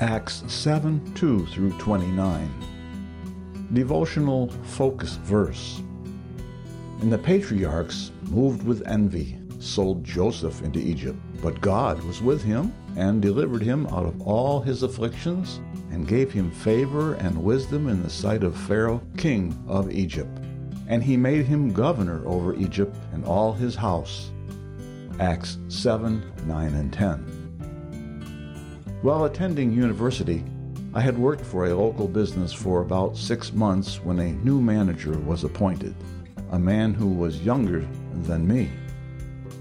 Acts 7 2 through 29. Devotional Focus Verse. And the patriarchs, moved with envy, sold Joseph into Egypt. But God was with him and delivered him out of all his afflictions and gave him favor and wisdom in the sight of Pharaoh, king of Egypt. And he made him governor over Egypt and all his house. Acts 7 9 and 10. While attending university, I had worked for a local business for about six months when a new manager was appointed, a man who was younger than me.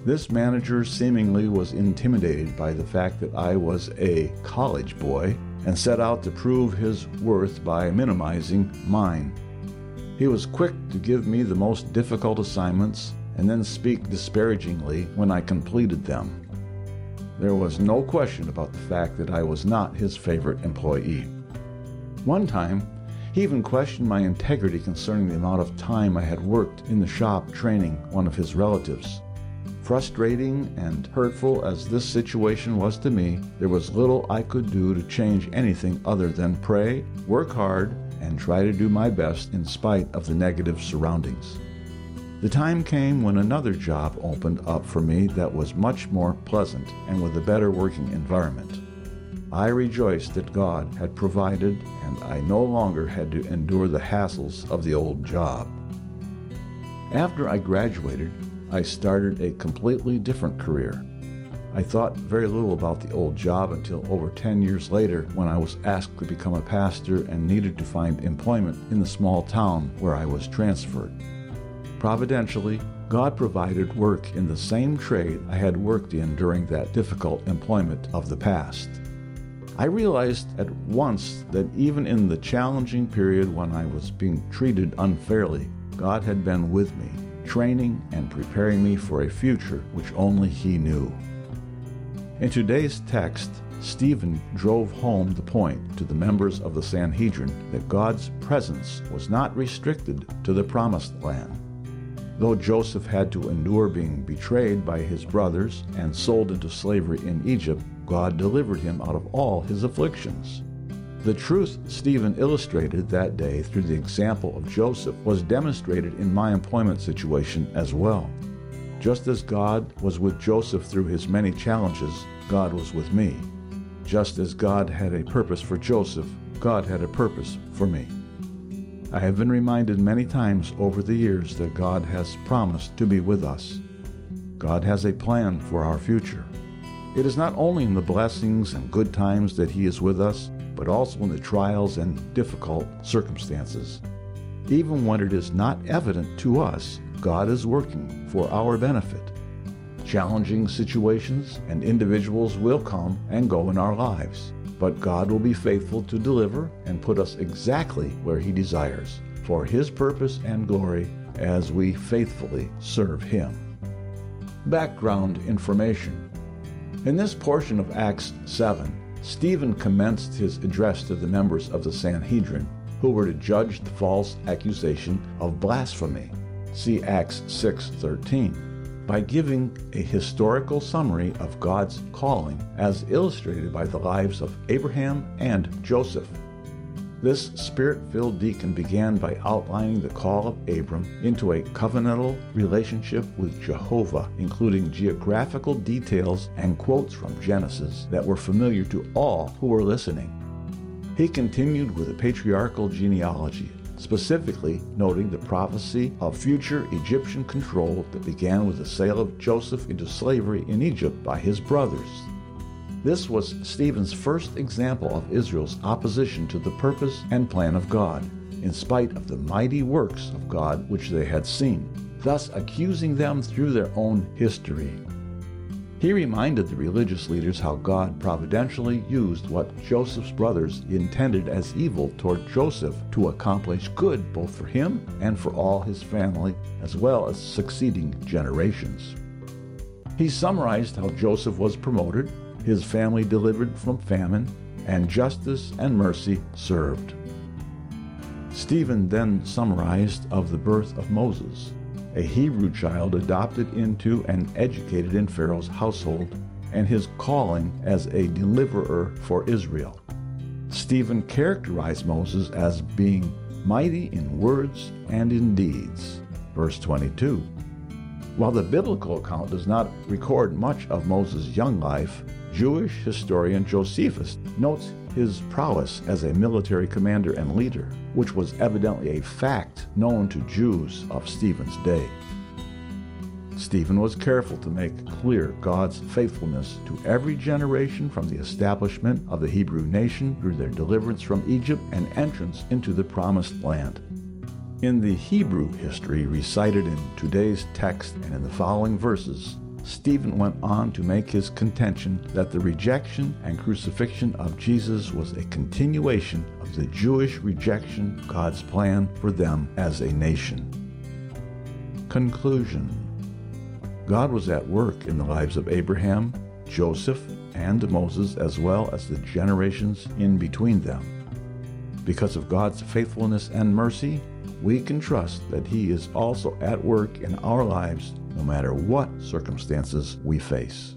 This manager seemingly was intimidated by the fact that I was a college boy and set out to prove his worth by minimizing mine. He was quick to give me the most difficult assignments and then speak disparagingly when I completed them. There was no question about the fact that I was not his favorite employee. One time, he even questioned my integrity concerning the amount of time I had worked in the shop training one of his relatives. Frustrating and hurtful as this situation was to me, there was little I could do to change anything other than pray, work hard, and try to do my best in spite of the negative surroundings. The time came when another job opened up for me that was much more pleasant and with a better working environment. I rejoiced that God had provided and I no longer had to endure the hassles of the old job. After I graduated, I started a completely different career. I thought very little about the old job until over 10 years later when I was asked to become a pastor and needed to find employment in the small town where I was transferred. Providentially, God provided work in the same trade I had worked in during that difficult employment of the past. I realized at once that even in the challenging period when I was being treated unfairly, God had been with me, training and preparing me for a future which only He knew. In today's text, Stephen drove home the point to the members of the Sanhedrin that God's presence was not restricted to the promised land. Though Joseph had to endure being betrayed by his brothers and sold into slavery in Egypt, God delivered him out of all his afflictions. The truth Stephen illustrated that day through the example of Joseph was demonstrated in my employment situation as well. Just as God was with Joseph through his many challenges, God was with me. Just as God had a purpose for Joseph, God had a purpose for me. I have been reminded many times over the years that God has promised to be with us. God has a plan for our future. It is not only in the blessings and good times that He is with us, but also in the trials and difficult circumstances. Even when it is not evident to us, God is working for our benefit. Challenging situations and individuals will come and go in our lives. But God will be faithful to deliver and put us exactly where He desires, for His purpose and glory as we faithfully serve Him. Background information In this portion of Acts 7, Stephen commenced his address to the members of the Sanhedrin, who were to judge the false accusation of blasphemy. See Acts 6:13 by giving a historical summary of God's calling as illustrated by the lives of Abraham and Joseph. This spirit filled deacon began by outlining the call of Abram into a covenantal relationship with Jehovah, including geographical details and quotes from Genesis that were familiar to all who were listening. He continued with a patriarchal genealogy specifically noting the prophecy of future Egyptian control that began with the sale of Joseph into slavery in Egypt by his brothers. This was Stephen's first example of Israel's opposition to the purpose and plan of God, in spite of the mighty works of God which they had seen, thus accusing them through their own history. He reminded the religious leaders how God providentially used what Joseph's brothers intended as evil toward Joseph to accomplish good both for him and for all his family, as well as succeeding generations. He summarized how Joseph was promoted, his family delivered from famine, and justice and mercy served. Stephen then summarized of the birth of Moses, a Hebrew child adopted into and educated in Pharaoh's household, and his calling as a deliverer for Israel. Stephen characterized Moses as being mighty in words and in deeds. Verse 22. While the biblical account does not record much of Moses' young life, Jewish historian Josephus notes his prowess as a military commander and leader, which was evidently a fact known to Jews of Stephen's day. Stephen was careful to make clear God's faithfulness to every generation from the establishment of the Hebrew nation through their deliverance from Egypt and entrance into the promised land. In the Hebrew history recited in today's text and in the following verses, Stephen went on to make his contention that the rejection and crucifixion of Jesus was a continuation of the Jewish rejection of God's plan for them as a nation. Conclusion God was at work in the lives of Abraham, Joseph, and Moses, as well as the generations in between them. Because of God's faithfulness and mercy, we can trust that He is also at work in our lives no matter what circumstances we face.